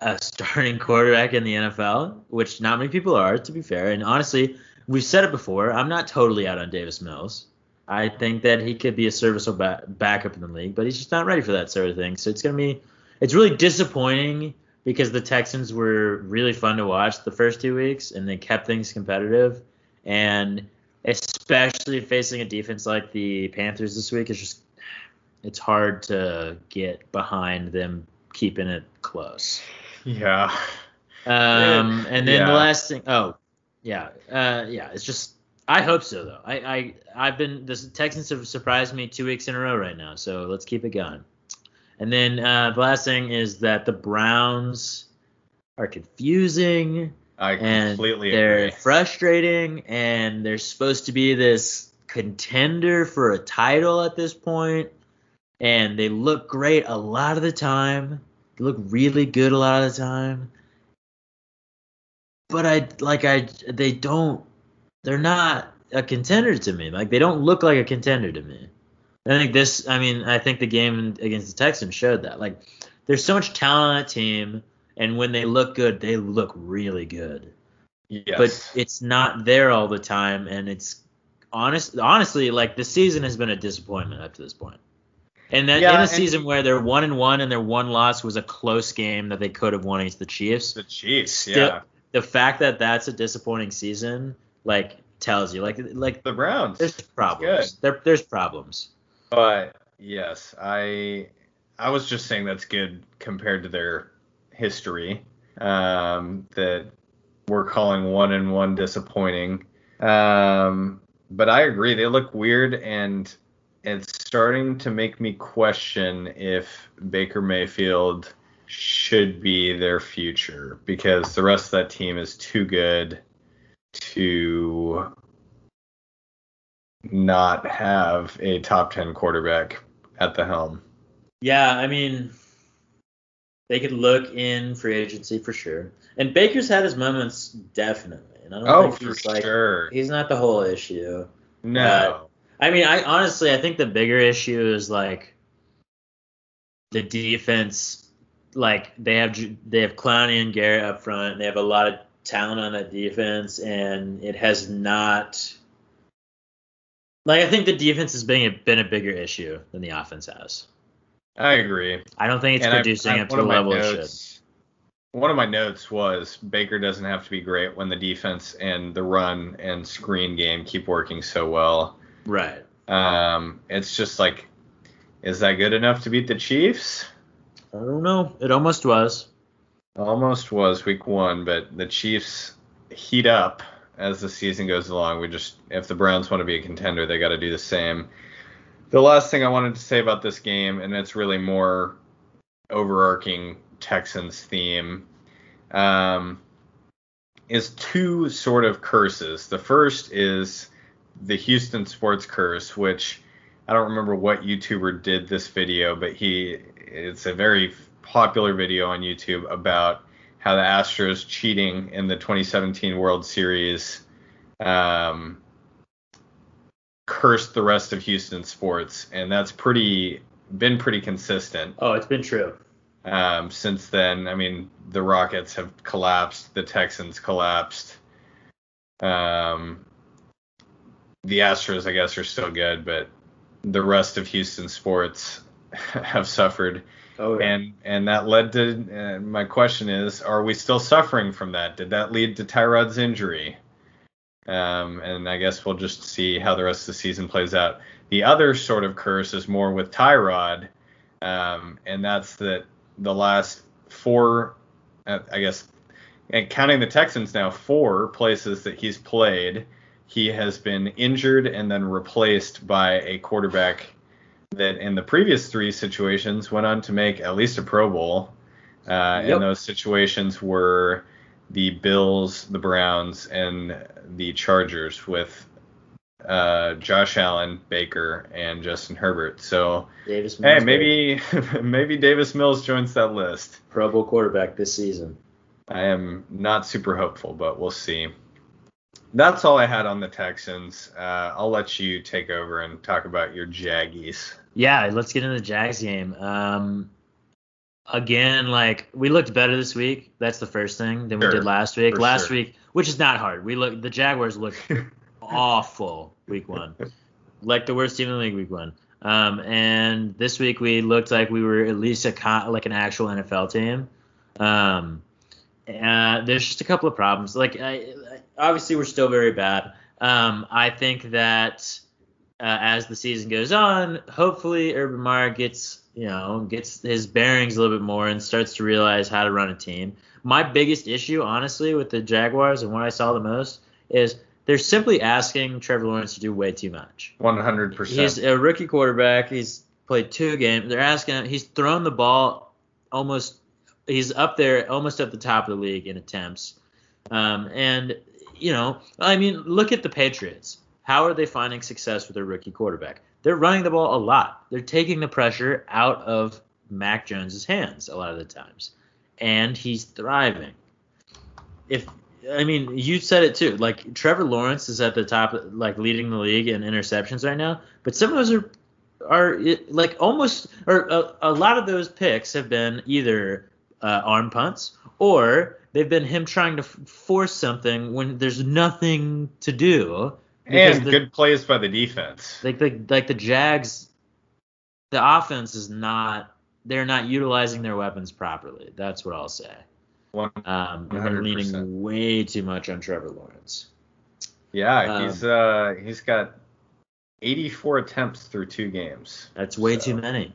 Speaker 2: a starting quarterback in the NFL, which not many people are, to be fair. And honestly, we've said it before. I'm not totally out on Davis Mills. I think that he could be a serviceable ba- backup in the league, but he's just not ready for that sort of thing. So it's gonna be, it's really disappointing because the Texans were really fun to watch the first two weeks, and they kept things competitive. And especially facing a defense like the Panthers this week, it's just it's hard to get behind them keeping it close.
Speaker 1: Yeah.
Speaker 2: Um, and then the last thing, oh, yeah, uh, yeah, it's just I hope so though. I I I've been the Texans have surprised me two weeks in a row right now, so let's keep it going. And then uh, the last thing is that the Browns are confusing
Speaker 1: I
Speaker 2: and
Speaker 1: completely
Speaker 2: they're
Speaker 1: agree.
Speaker 2: frustrating and they're supposed to be this contender for a title at this point and they look great a lot of the time. They look really good a lot of the time. But i like i they don't they're not a contender to me. Like they don't look like a contender to me i think this i mean i think the game against the texans showed that like there's so much talent on that team and when they look good they look really good
Speaker 1: Yes.
Speaker 2: but it's not there all the time and it's honest honestly like the season has been a disappointment up to this point. and that
Speaker 1: Yeah,
Speaker 2: in a season where they're one and one and their one loss was a close game that they could have won against the Chiefs
Speaker 1: the Chiefs,
Speaker 2: Still-
Speaker 1: yeah.
Speaker 2: the fact that that's a disappointing season like tells you like like
Speaker 1: The Browns.
Speaker 2: there's problems there, there's problems
Speaker 1: But yes, I I was just saying that's good compared to their history. Um, that we're calling one and one disappointing. Um, but I agree, they look weird, and it's starting to make me question if Baker Mayfield should be their future because the rest of that team is too good to not have a top 10 quarterback at the helm.
Speaker 2: yeah i mean they could look in free agency for sure and baker's had his moments definitely and i don't
Speaker 1: Oh,
Speaker 2: think
Speaker 1: for
Speaker 2: he's like
Speaker 1: sure.
Speaker 2: he's not the whole issue
Speaker 1: No.
Speaker 2: I mean, I honestly, I think the bigger issue is like the defense. Like they have they have Clowney and Garrett up front. They have a lot of talent on that defense, and it has not. Like I think the defense has been a, been a bigger issue than the offense has.
Speaker 1: I agree.
Speaker 2: I don't think it's
Speaker 1: And
Speaker 2: producing
Speaker 1: I-
Speaker 2: up to the level it should.
Speaker 1: One of my notes was Baker doesn't have to be great when the defense and the run and screen game keep working so well.
Speaker 2: Right.
Speaker 1: Um, it's just like, is that good enough to beat the Chiefs?
Speaker 2: I don't know. It almost was.
Speaker 1: Almost was week one, but the Chiefs heat up as the season goes along. We just, if the Browns want to be a contender, they got to do the same. The last thing I wanted to say about this game, and it's really more overarching Texans theme, um, is two sort of curses. The first is the Houston sports curse, which I don't remember what YouTuber did this video, but he it's a very popular video on YouTube about how the Astros cheating in the 2017 World Series um, cursed the rest of Houston sports, and that's pretty been pretty consistent
Speaker 2: Oh, it's been true.
Speaker 1: um, since then. I mean, the Rockets have collapsed, the Texans collapsed. Um, the Astros, I guess, are still good, but the rest of Houston sports have suffered,
Speaker 2: Oh,
Speaker 1: and and that led to uh, my question is: Are we still suffering from that? Did that lead to Tyrod's injury? Um, and I guess we'll just see how the rest of the season plays out. The other sort of curse is more with Tyrod, um, and that's that the last four, uh, I guess, and counting the Texans now, four places that he's played, he has been injured and then replaced by a quarterback that in the previous three situations went on to make at least a Pro Bowl. Uh,
Speaker 2: Yep.
Speaker 1: And those situations were the Bills, the Browns, and the Chargers with uh, Josh Allen, Baker, and Justin Herbert. So
Speaker 2: Davis
Speaker 1: hey,
Speaker 2: Mills,
Speaker 1: maybe maybe Davis Mills joins that list.
Speaker 2: Pro Bowl quarterback this season.
Speaker 1: I am not super hopeful, but we'll see. That's all I had on the Texans. Uh, I'll let you take over and talk about your Jaggies.
Speaker 2: Yeah, let's get into the Jags game. Um, again, like we looked better this week. That's the first thing than
Speaker 1: Sure,
Speaker 2: we did last week. Last
Speaker 1: sure.
Speaker 2: week, which is not hard. We look the Jaguars looked awful week one, like the worst team in the league week one. Um, and this week we looked like we were at least a con- like an actual NFL team. Um, uh, there's just a couple of problems. Like I- obviously we're still very bad. Um, I think that uh, as the season goes on, hopefully Urban Meyer gets you know gets his bearings a little bit more and starts to realize how to run a team. My biggest issue, honestly, with the Jaguars and what I saw the most is they're simply asking Trevor Lawrence to do way too much.
Speaker 1: 100%.
Speaker 2: He's a rookie quarterback. He's played two games. They're asking him. He's thrown the ball almost. He's up there, almost at the top of the league in attempts. Um, and you know, I mean, look at the Patriots. How are they finding success with their rookie quarterback? They're running the ball a lot. They're taking the pressure out of Mac Jones's hands a lot of the times, and he's thriving. If I mean, you said it too. Like Trevor Lawrence is at the top, like leading the league in interceptions right now. But some of those are are like almost, or a, a lot of those picks have been either uh, arm punts or they've been him trying to f- force something when there's nothing to do.
Speaker 1: and
Speaker 2: the-
Speaker 1: good plays by the defense.
Speaker 2: like the like the Jags, the offense is not. They're not utilizing their weapons properly. That's what I'll say.
Speaker 1: One,
Speaker 2: Um, they're
Speaker 1: 100%.
Speaker 2: leaning way too much on Trevor Lawrence.
Speaker 1: yeah,
Speaker 2: Um,
Speaker 1: he's uh he's got 84 attempts through two games.
Speaker 2: That's way
Speaker 1: So,
Speaker 2: too many.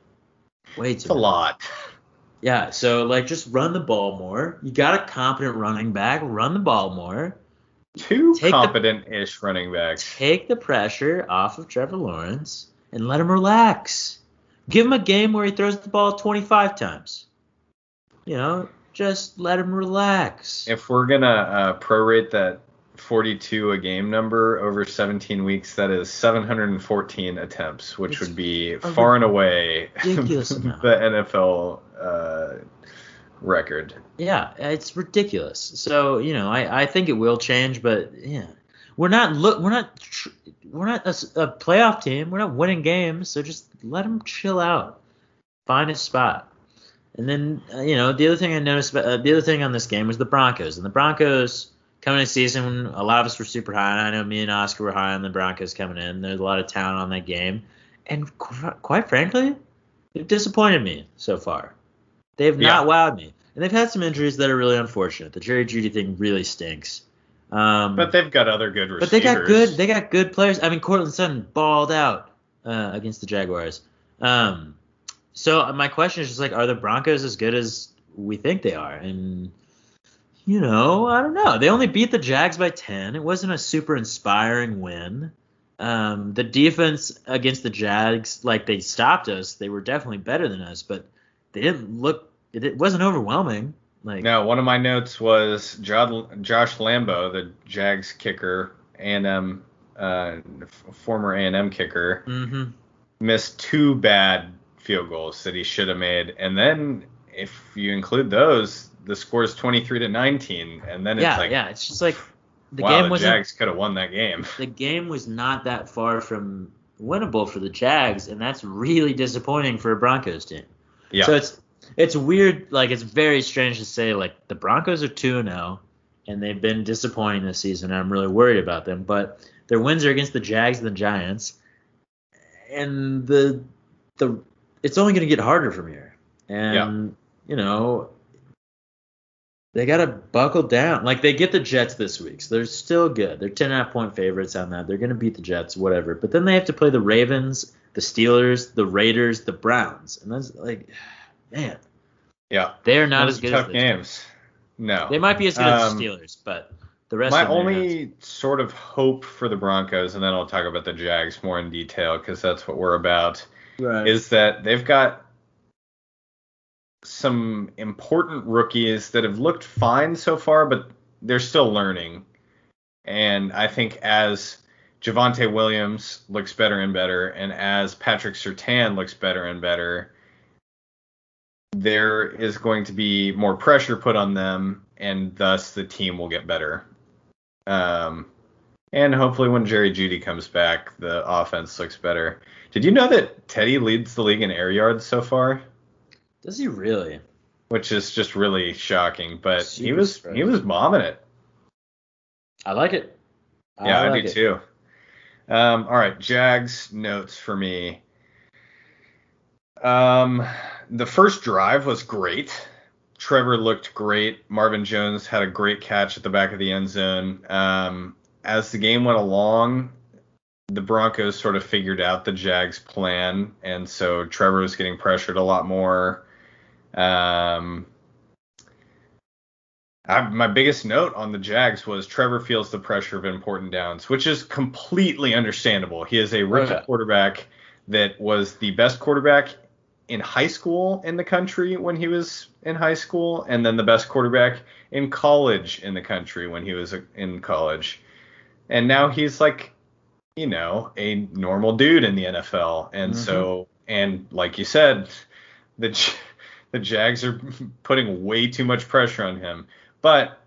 Speaker 2: Way too.
Speaker 1: It's a lot.
Speaker 2: Yeah. So like, just run the ball more. You got a competent running back. Run the ball more.
Speaker 1: Two competent-ish running backs.
Speaker 2: Take the pressure off of Trevor Lawrence and let him relax. Give him a game where he throws the ball 25 times. You know, just let him relax.
Speaker 1: If we're gonna uh, prorate that 42 a game number over 17 weeks, that is 714 attempts, which
Speaker 2: It's
Speaker 1: would be far and away the NFL uh, record.
Speaker 2: Yeah, it's ridiculous. So you know, I, I think it will change, but yeah, we're not look we're not tr- we're not a playoff team. We're not winning games, so just let them chill out, find a spot. And then uh, you know the other thing I noticed about uh, the other thing on this game was the Broncos and the Broncos coming in season. A lot of us were super high. And I know me and Oscar were high on the Broncos coming in. There's a lot of talent on that game, and qu- quite frankly, they've disappointed me so far. They have not wowed me. And they've had some injuries that are really unfortunate. The Jerry Jeudy thing really stinks. Um,
Speaker 1: But they've got other good receivers.
Speaker 2: but they got good. They got good players. I mean, Courtland Sutton balled out uh, against the Jaguars. Um, so my question is just like, are the Broncos as good as we think they are? And you know, I don't know. They only beat the Jags by ten. It wasn't a super inspiring win. Um, the defense against the Jags, like they stopped us. They were definitely better than us, but they didn't look. It, it wasn't overwhelming. Like
Speaker 1: No, one of my notes was Jo- Josh Lambo, the Jags kicker, A&M, uh, f- former A&M kicker,
Speaker 2: hmm
Speaker 1: missed two bad field goals that he should have made, and then if you include those, the score is 23 to 19, and then it's
Speaker 2: yeah,
Speaker 1: like,
Speaker 2: yeah. It's just like the
Speaker 1: wow,
Speaker 2: game wasn't.
Speaker 1: Jags could have won that game.
Speaker 2: the game was not that far from winnable for the Jags, and that's really disappointing for a Broncos team.
Speaker 1: Yeah,
Speaker 2: So it's it's weird, like it's very strange to say like the Broncos are two and zero, and they've been disappointing this season. And I'm really worried about them, but their wins are against the Jags and the Giants, and the the it's only going to get harder from here. And you know. They got to buckle down. Like, they get the Jets this week, so they're still good. They're 10 and a half point favorites on that. They're going to beat the Jets, whatever. But then they have to play the Ravens, the Steelers, the Raiders, the Browns. And that's like, man,
Speaker 1: yeah.
Speaker 2: they are not
Speaker 1: Those
Speaker 2: as good
Speaker 1: tough
Speaker 2: as those
Speaker 1: games. No.
Speaker 2: They might be as good as
Speaker 1: Um,
Speaker 2: the Steelers, but the rest
Speaker 1: My
Speaker 2: of them are not.
Speaker 1: only sort of hope for the Broncos, and then I'll talk about the Jags more in detail because that's what we're about.
Speaker 2: Right.
Speaker 1: is that they've got some important rookies that have looked fine so far, but they're still learning, and I think as Javonte Williams looks better and better, and as Patrick Surtain looks better and better, there is going to be more pressure put on them, and thus the team will get better. Um, and hopefully, when Jerry Jeudy comes back, the offense looks better. Did you know that Teddy leads the league in air yards so far?
Speaker 2: Does he really?
Speaker 1: Which is just really shocking, but
Speaker 2: Super
Speaker 1: he was
Speaker 2: surprised.
Speaker 1: he was bombing it.
Speaker 2: I like it.
Speaker 1: Yeah, I, do
Speaker 2: it.
Speaker 1: too. Um, all right, Jags notes for me. Um, the first drive was great. Trevor looked great. Marvin Jones had a great catch at the back of the end zone. Um, as the game went along, the Broncos sort of figured out the Jags plan, and so Trevor was getting pressured a lot more. Um, I, my biggest note on the Jags was Trevor feels the pressure of important downs, which is completely understandable. He is a rookie
Speaker 2: yeah.
Speaker 1: quarterback that was the best quarterback in high school in the country when he was in high school, and then the best quarterback in college in the country when he was in college. And now he's like, you know, a normal dude in the NFL. And
Speaker 2: Mhm.
Speaker 1: so, and like you said, the the Jags are putting way too much pressure on him. But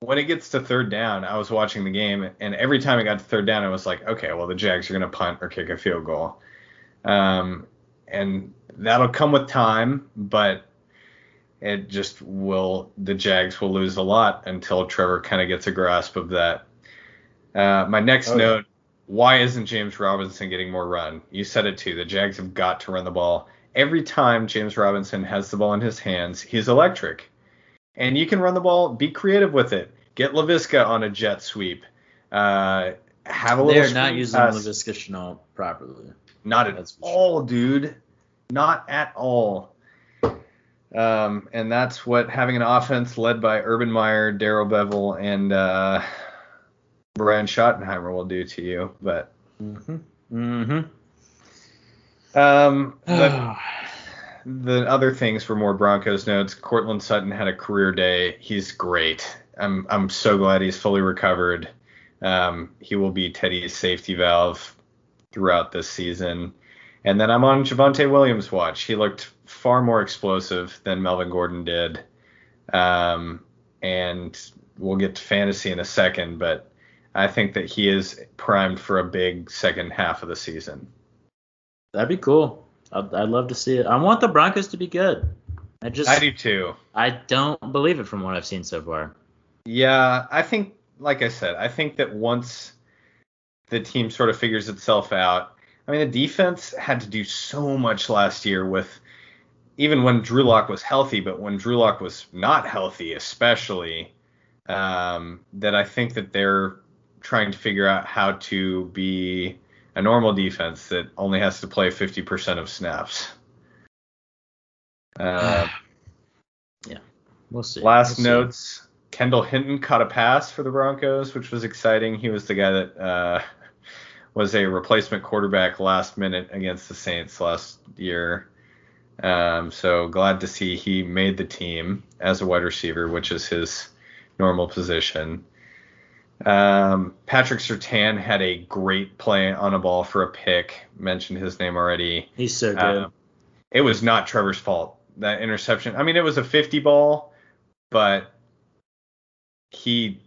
Speaker 1: when it gets to third down, I was watching the game, and every time it got to third down, I was like, okay, well, the Jags are going to punt or kick a field goal. Um, and that'll come with time, but it just will, the Jags will lose a lot until Trevor kind of gets a grasp of that. Uh, my next
Speaker 2: Oh, yeah.
Speaker 1: note why isn't James Robinson getting more run? You said it too. The Jags have got to run the ball. Every time James Robinson has the ball in his hands, he's electric. And you can run the ball, be creative with it. Get Laviska on a jet sweep. Uh, have a little.
Speaker 2: They're not using
Speaker 1: pass.
Speaker 2: Laviska Shenault properly.
Speaker 1: Not at
Speaker 2: That's
Speaker 1: all, dude. Not at all. Um, and that's what having an offense led by Urban Meyer, Darrell Bevell, and uh, Brian Schottenheimer will do to you. But
Speaker 2: Mm-hmm. Mm-hmm.
Speaker 1: Um, the, the other things for more Broncos notes. Courtland Sutton had a career day. He's great. I'm I'm so glad he's fully recovered. Um, he will be Teddy's safety valve throughout this season. And then I'm on Javonte Williams' watch. He looked far more explosive than Melvin Gordon did. Um, and we'll get to fantasy in a second, but I think that he is primed for a big second half of the season.
Speaker 2: That'd be cool. I'd, I'd love to see it. I want the Broncos to be good. I just
Speaker 1: I do too.
Speaker 2: I don't believe it from what I've seen so far.
Speaker 1: Yeah, I think, like I said, I think that once the team sort of figures itself out, I mean, the defense had to do so much last year with even when Drew Lock was healthy, but when Drew Lock was not healthy, especially, um, that I think that they're trying to figure out how to be a normal defense that only has to play 50% of snaps. Uh,
Speaker 2: We'll see.
Speaker 1: Last
Speaker 2: We'll see.
Speaker 1: notes: Kendall Hinton caught a pass for the Broncos, which was exciting. He was the guy that uh, was a replacement quarterback last minute against the Saints last year. Um, so glad to see he made the team as a wide receiver, which is his normal position. Um, Patrick Surtain had a great play on a ball for a pick. Mentioned his name already.
Speaker 2: He's so good.
Speaker 1: Uh, it was not Trevor's fault. That interception. I mean, it was a 50 ball, but he,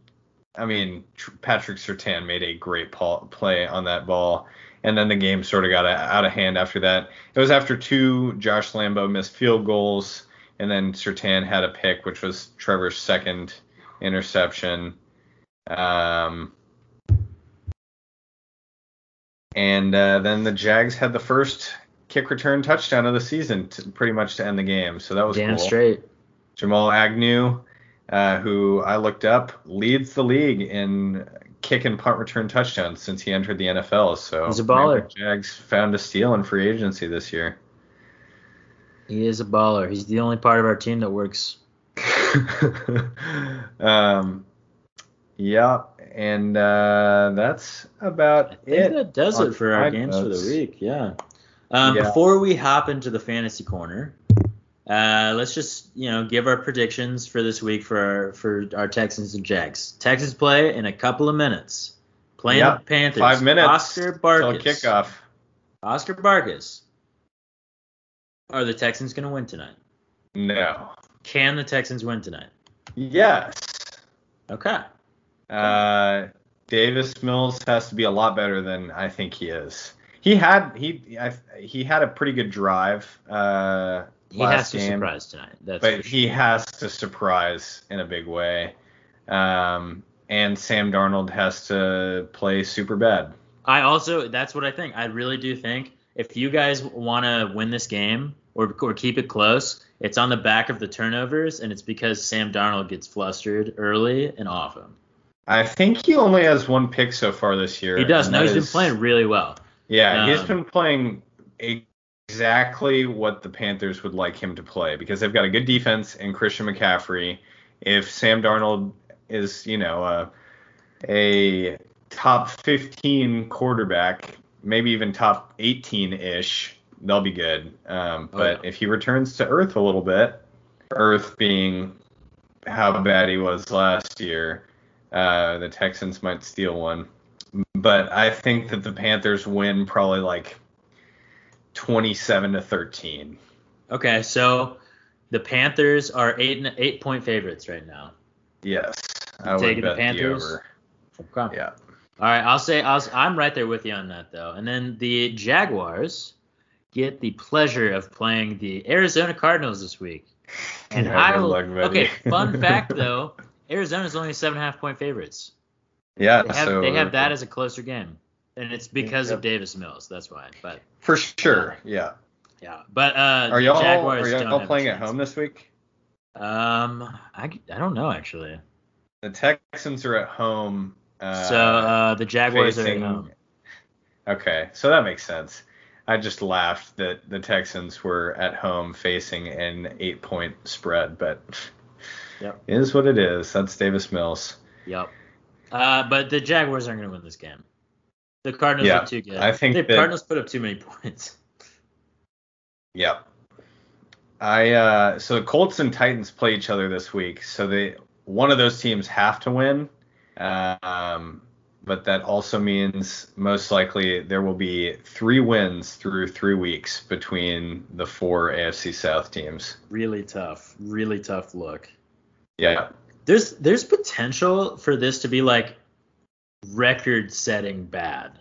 Speaker 1: I mean, Tr- Patrick Surtain made a great pal- play on that ball. And then the game sort of got a- out of hand after that. It was after two Josh Lambo missed field goals, and then Surtain had a pick, which was Trevor's second interception. Um, and uh, then the Jags had the first kick return touchdown of the season, to, pretty much to end the game. So that was
Speaker 2: Damn
Speaker 1: cool.
Speaker 2: straight.
Speaker 1: Jamal Agnew, uh, who I looked up, leads the league in kick and punt return touchdowns since he entered the NFL. So
Speaker 2: He's a baller.
Speaker 1: the Jags found a steal in free agency this year.
Speaker 2: He is a baller. He's the only part of our team that works.
Speaker 1: um, yeah, and uh, that's about
Speaker 2: I think
Speaker 1: it.
Speaker 2: that does it for our games for the week. Yeah. Um,
Speaker 1: Yeah.
Speaker 2: Before we hop into the fantasy corner, Uh, let's just you know give our predictions for this week for our, for our Texans and Jags. Texans play in a couple of minutes. Playing
Speaker 1: Yep,
Speaker 2: the Panthers.
Speaker 1: Five minutes
Speaker 2: Oscar
Speaker 1: till
Speaker 2: Barkus.
Speaker 1: kickoff.
Speaker 2: Oscar Barkus. Are the Texans going to win tonight?
Speaker 1: No.
Speaker 2: Can the Texans win tonight?
Speaker 1: Yes.
Speaker 2: Okay.
Speaker 1: Uh, Davis Mills has to be a lot better than I think he is. He had he I, he had a pretty good drive uh,
Speaker 2: He has to
Speaker 1: game,
Speaker 2: surprise tonight. That's
Speaker 1: but
Speaker 2: sure.
Speaker 1: he has to surprise in a big way. Um, and Sam Darnold has to play super bad.
Speaker 2: I also that's what I think. I really do think if you guys want to win this game or or keep it close, it's on the back of the turnovers, and it's because Sam Darnold gets flustered early and often.
Speaker 1: I think he only has one pick so far this year.
Speaker 2: He does. No, he's been playing really well.
Speaker 1: Yeah, he's been playing exactly what the Panthers would like him to play because they've got a good defense and Christian McCaffrey. If Sam Darnold is, you know, uh, a top 15 quarterback, maybe even top 18 ish, they'll be good. Um,
Speaker 2: Oh,
Speaker 1: but
Speaker 2: yeah.
Speaker 1: if he returns to earth a little bit, earth being how bad he was last year, uh, the Texans might steal one. But I think that the Panthers win probably like 27 to 13.
Speaker 2: Okay, so the Panthers are eight and eight point favorites right now.
Speaker 1: Yes, I would
Speaker 2: taking the
Speaker 1: bet the
Speaker 2: Panthers?
Speaker 1: over.
Speaker 2: Okay.
Speaker 1: Yeah.
Speaker 2: All right, I'll say I'll, I'm right there with you on that though. And then the Jaguars get the pleasure of playing the Arizona Cardinals this week. And
Speaker 1: Yeah,
Speaker 2: I will,
Speaker 1: luck,
Speaker 2: okay, fun fact though, Arizona's only seven and a half point favorites.
Speaker 1: Yeah,
Speaker 2: They have
Speaker 1: so
Speaker 2: they have that as a closer game, and it's because
Speaker 1: Yep.
Speaker 2: of Davis Mills. That's why. But
Speaker 1: for sure. Yeah.
Speaker 2: yeah, but uh,
Speaker 1: Are y'all
Speaker 2: Jaguars
Speaker 1: are y'all playing at home this week?
Speaker 2: Um, I, I don't know actually.
Speaker 1: The Texans are at home. Uh,
Speaker 2: so uh, the Jaguars
Speaker 1: facing-
Speaker 2: are at home.
Speaker 1: Okay, so that makes sense. I just laughed that the Texans were at home facing an eight point spread, but
Speaker 2: Yep.
Speaker 1: it is what it is. That's Davis Mills.
Speaker 2: Yep. Uh, but the Jaguars aren't going to win this game. The Cardinals
Speaker 1: Yeah,
Speaker 2: are too good.
Speaker 1: I think
Speaker 2: the
Speaker 1: that-
Speaker 2: Cardinals put up too many points.
Speaker 1: Yep. I uh so the Colts and Titans play each other this week, so they one of those teams have to win. Um, but that also means most likely there will be three wins through three weeks between the four AFC South teams.
Speaker 2: Really tough. Really tough look.
Speaker 1: Yeah.
Speaker 2: There's there's potential for this to be like record setting bad.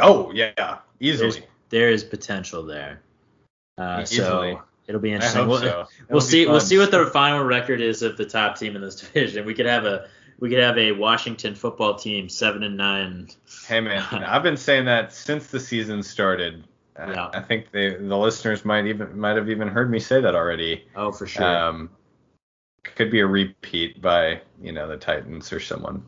Speaker 1: Oh yeah, easily.
Speaker 2: There is potential there. Uh,
Speaker 1: Easily.
Speaker 2: so it'll be interesting. We'll,
Speaker 1: so.
Speaker 2: We'll see. We'll see what the final record is of the top team in this division. We could have a we could have a Washington football team seven and nine.
Speaker 1: Hey man, I've been saying that since the season started.
Speaker 2: Yeah.
Speaker 1: I think they, the listeners might even might have even heard me say that already.
Speaker 2: Oh, for sure.
Speaker 1: Um, could be a repeat by you know the Titans or someone.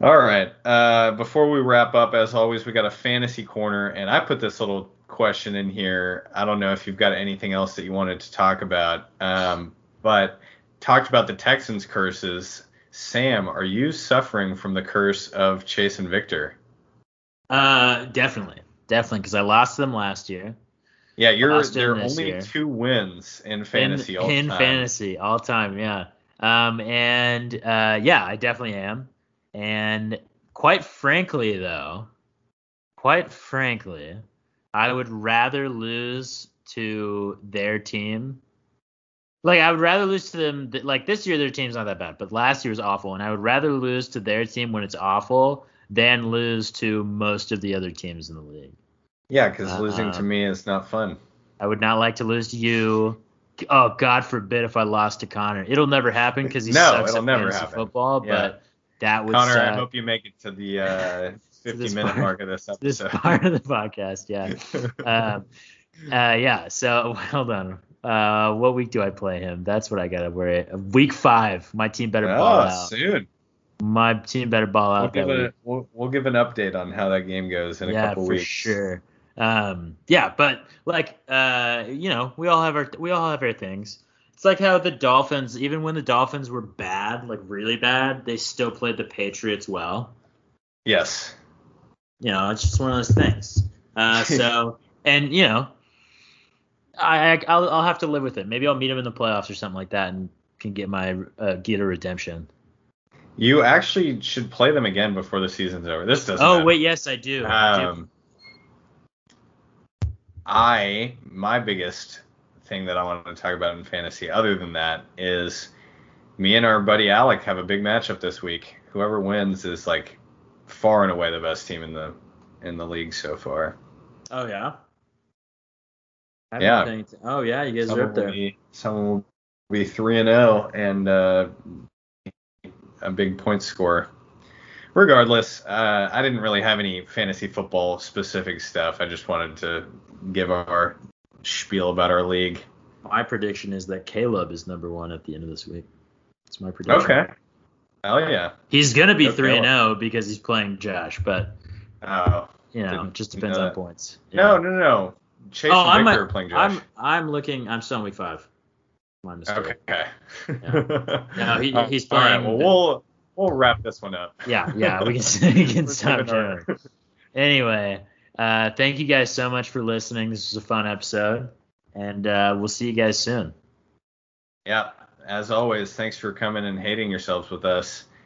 Speaker 1: All right. Uh, before we wrap up, as always, we got a fantasy corner, and I put this little question in here. I don't know if you've got anything else that you wanted to talk about, um, but talked about the Texans curses. Sam, are you suffering from the curse of Chase and Victor?
Speaker 2: Uh, definitely, definitely, because I lost them last year.
Speaker 1: Yeah, you're there are only
Speaker 2: year.
Speaker 1: two wins in fantasy
Speaker 2: in,
Speaker 1: all
Speaker 2: in
Speaker 1: time.
Speaker 2: fantasy all time, yeah. Um, and uh, yeah, I definitely am. And quite frankly, though, quite frankly, I would rather lose to their team. Like I would rather lose to them. th- Like this year, their team's not that bad, but last year was awful, and I would rather lose to their team when it's awful than lose to most of the other teams in the league.
Speaker 1: Yeah, because losing to
Speaker 2: Uh,
Speaker 1: me is not fun.
Speaker 2: I would not like to lose to you. Oh, God forbid if I lost to Connor. It'll never happen because he
Speaker 1: No,
Speaker 2: sucks at
Speaker 1: never
Speaker 2: football.
Speaker 1: Yeah.
Speaker 2: But that would
Speaker 1: Connor, I hope you make it to the uh, 50 minute
Speaker 2: part-
Speaker 1: mark of this episode.
Speaker 2: this part of the podcast. Yeah. um, uh, yeah. So hold on. Uh, what week do I play him? That's what I gotta worry. Week five. My team better ball
Speaker 1: oh,
Speaker 2: out.
Speaker 1: soon.
Speaker 2: My team better ball
Speaker 1: We'll
Speaker 2: out that
Speaker 1: give,
Speaker 2: week.
Speaker 1: a, we'll, we'll give an update on how that game goes in a
Speaker 2: yeah,
Speaker 1: couple
Speaker 2: for
Speaker 1: weeks.
Speaker 2: sure. Um, yeah, but like, uh, you know, we all have our we all have our things. It's like how the Dolphins, even when the Dolphins were bad, like really bad, they still played the Patriots well.
Speaker 1: Yes.
Speaker 2: You know, it's just one of those things. Uh, so, and you know, I, I will I'll have to live with it. Maybe I'll meet him in the playoffs or something like that, and can get my uh, get a redemption.
Speaker 1: You actually should play them again before the season's over. This doesn't.
Speaker 2: Oh
Speaker 1: matter.
Speaker 2: wait, yes I do. I do.
Speaker 1: I my biggest thing that I wanted to talk about in fantasy, other than that, is me and our buddy Alec have a big matchup this week. Whoever wins is like far and away the best team in the in the league so far.
Speaker 2: Oh yeah.
Speaker 1: Yeah.
Speaker 2: Oh yeah, you guys are up there.
Speaker 1: be, someone will be three and zero and uh, a big point scorer. Regardless, uh, I didn't really have any fantasy football specific stuff. I just wanted to give our spiel about our league.
Speaker 2: My prediction is that Caleb is number one at the end of this week. It's my prediction.
Speaker 1: Okay. Hell yeah.
Speaker 2: He's gonna be three and zero because he's playing Josh, but
Speaker 1: Oh.
Speaker 2: you know, it just depends on points.
Speaker 1: No,
Speaker 2: Yeah.
Speaker 1: no, no. Chase
Speaker 2: Oh,
Speaker 1: and
Speaker 2: I'm a-
Speaker 1: playing Josh.
Speaker 2: I'm I'm looking. I'm still week five. My mistake.
Speaker 1: okay.
Speaker 2: No, he-
Speaker 1: Uh,
Speaker 2: he's
Speaker 1: All right.
Speaker 2: playing
Speaker 1: Well, we'll we'll wrap this one up.
Speaker 2: Yeah, yeah. We can we can stop
Speaker 1: it.
Speaker 2: Anyway, uh, thank you guys so much for listening. This was a fun episode, and uh, we'll see you guys soon.
Speaker 1: Yeah. As always, thanks for coming and hating yourselves with us.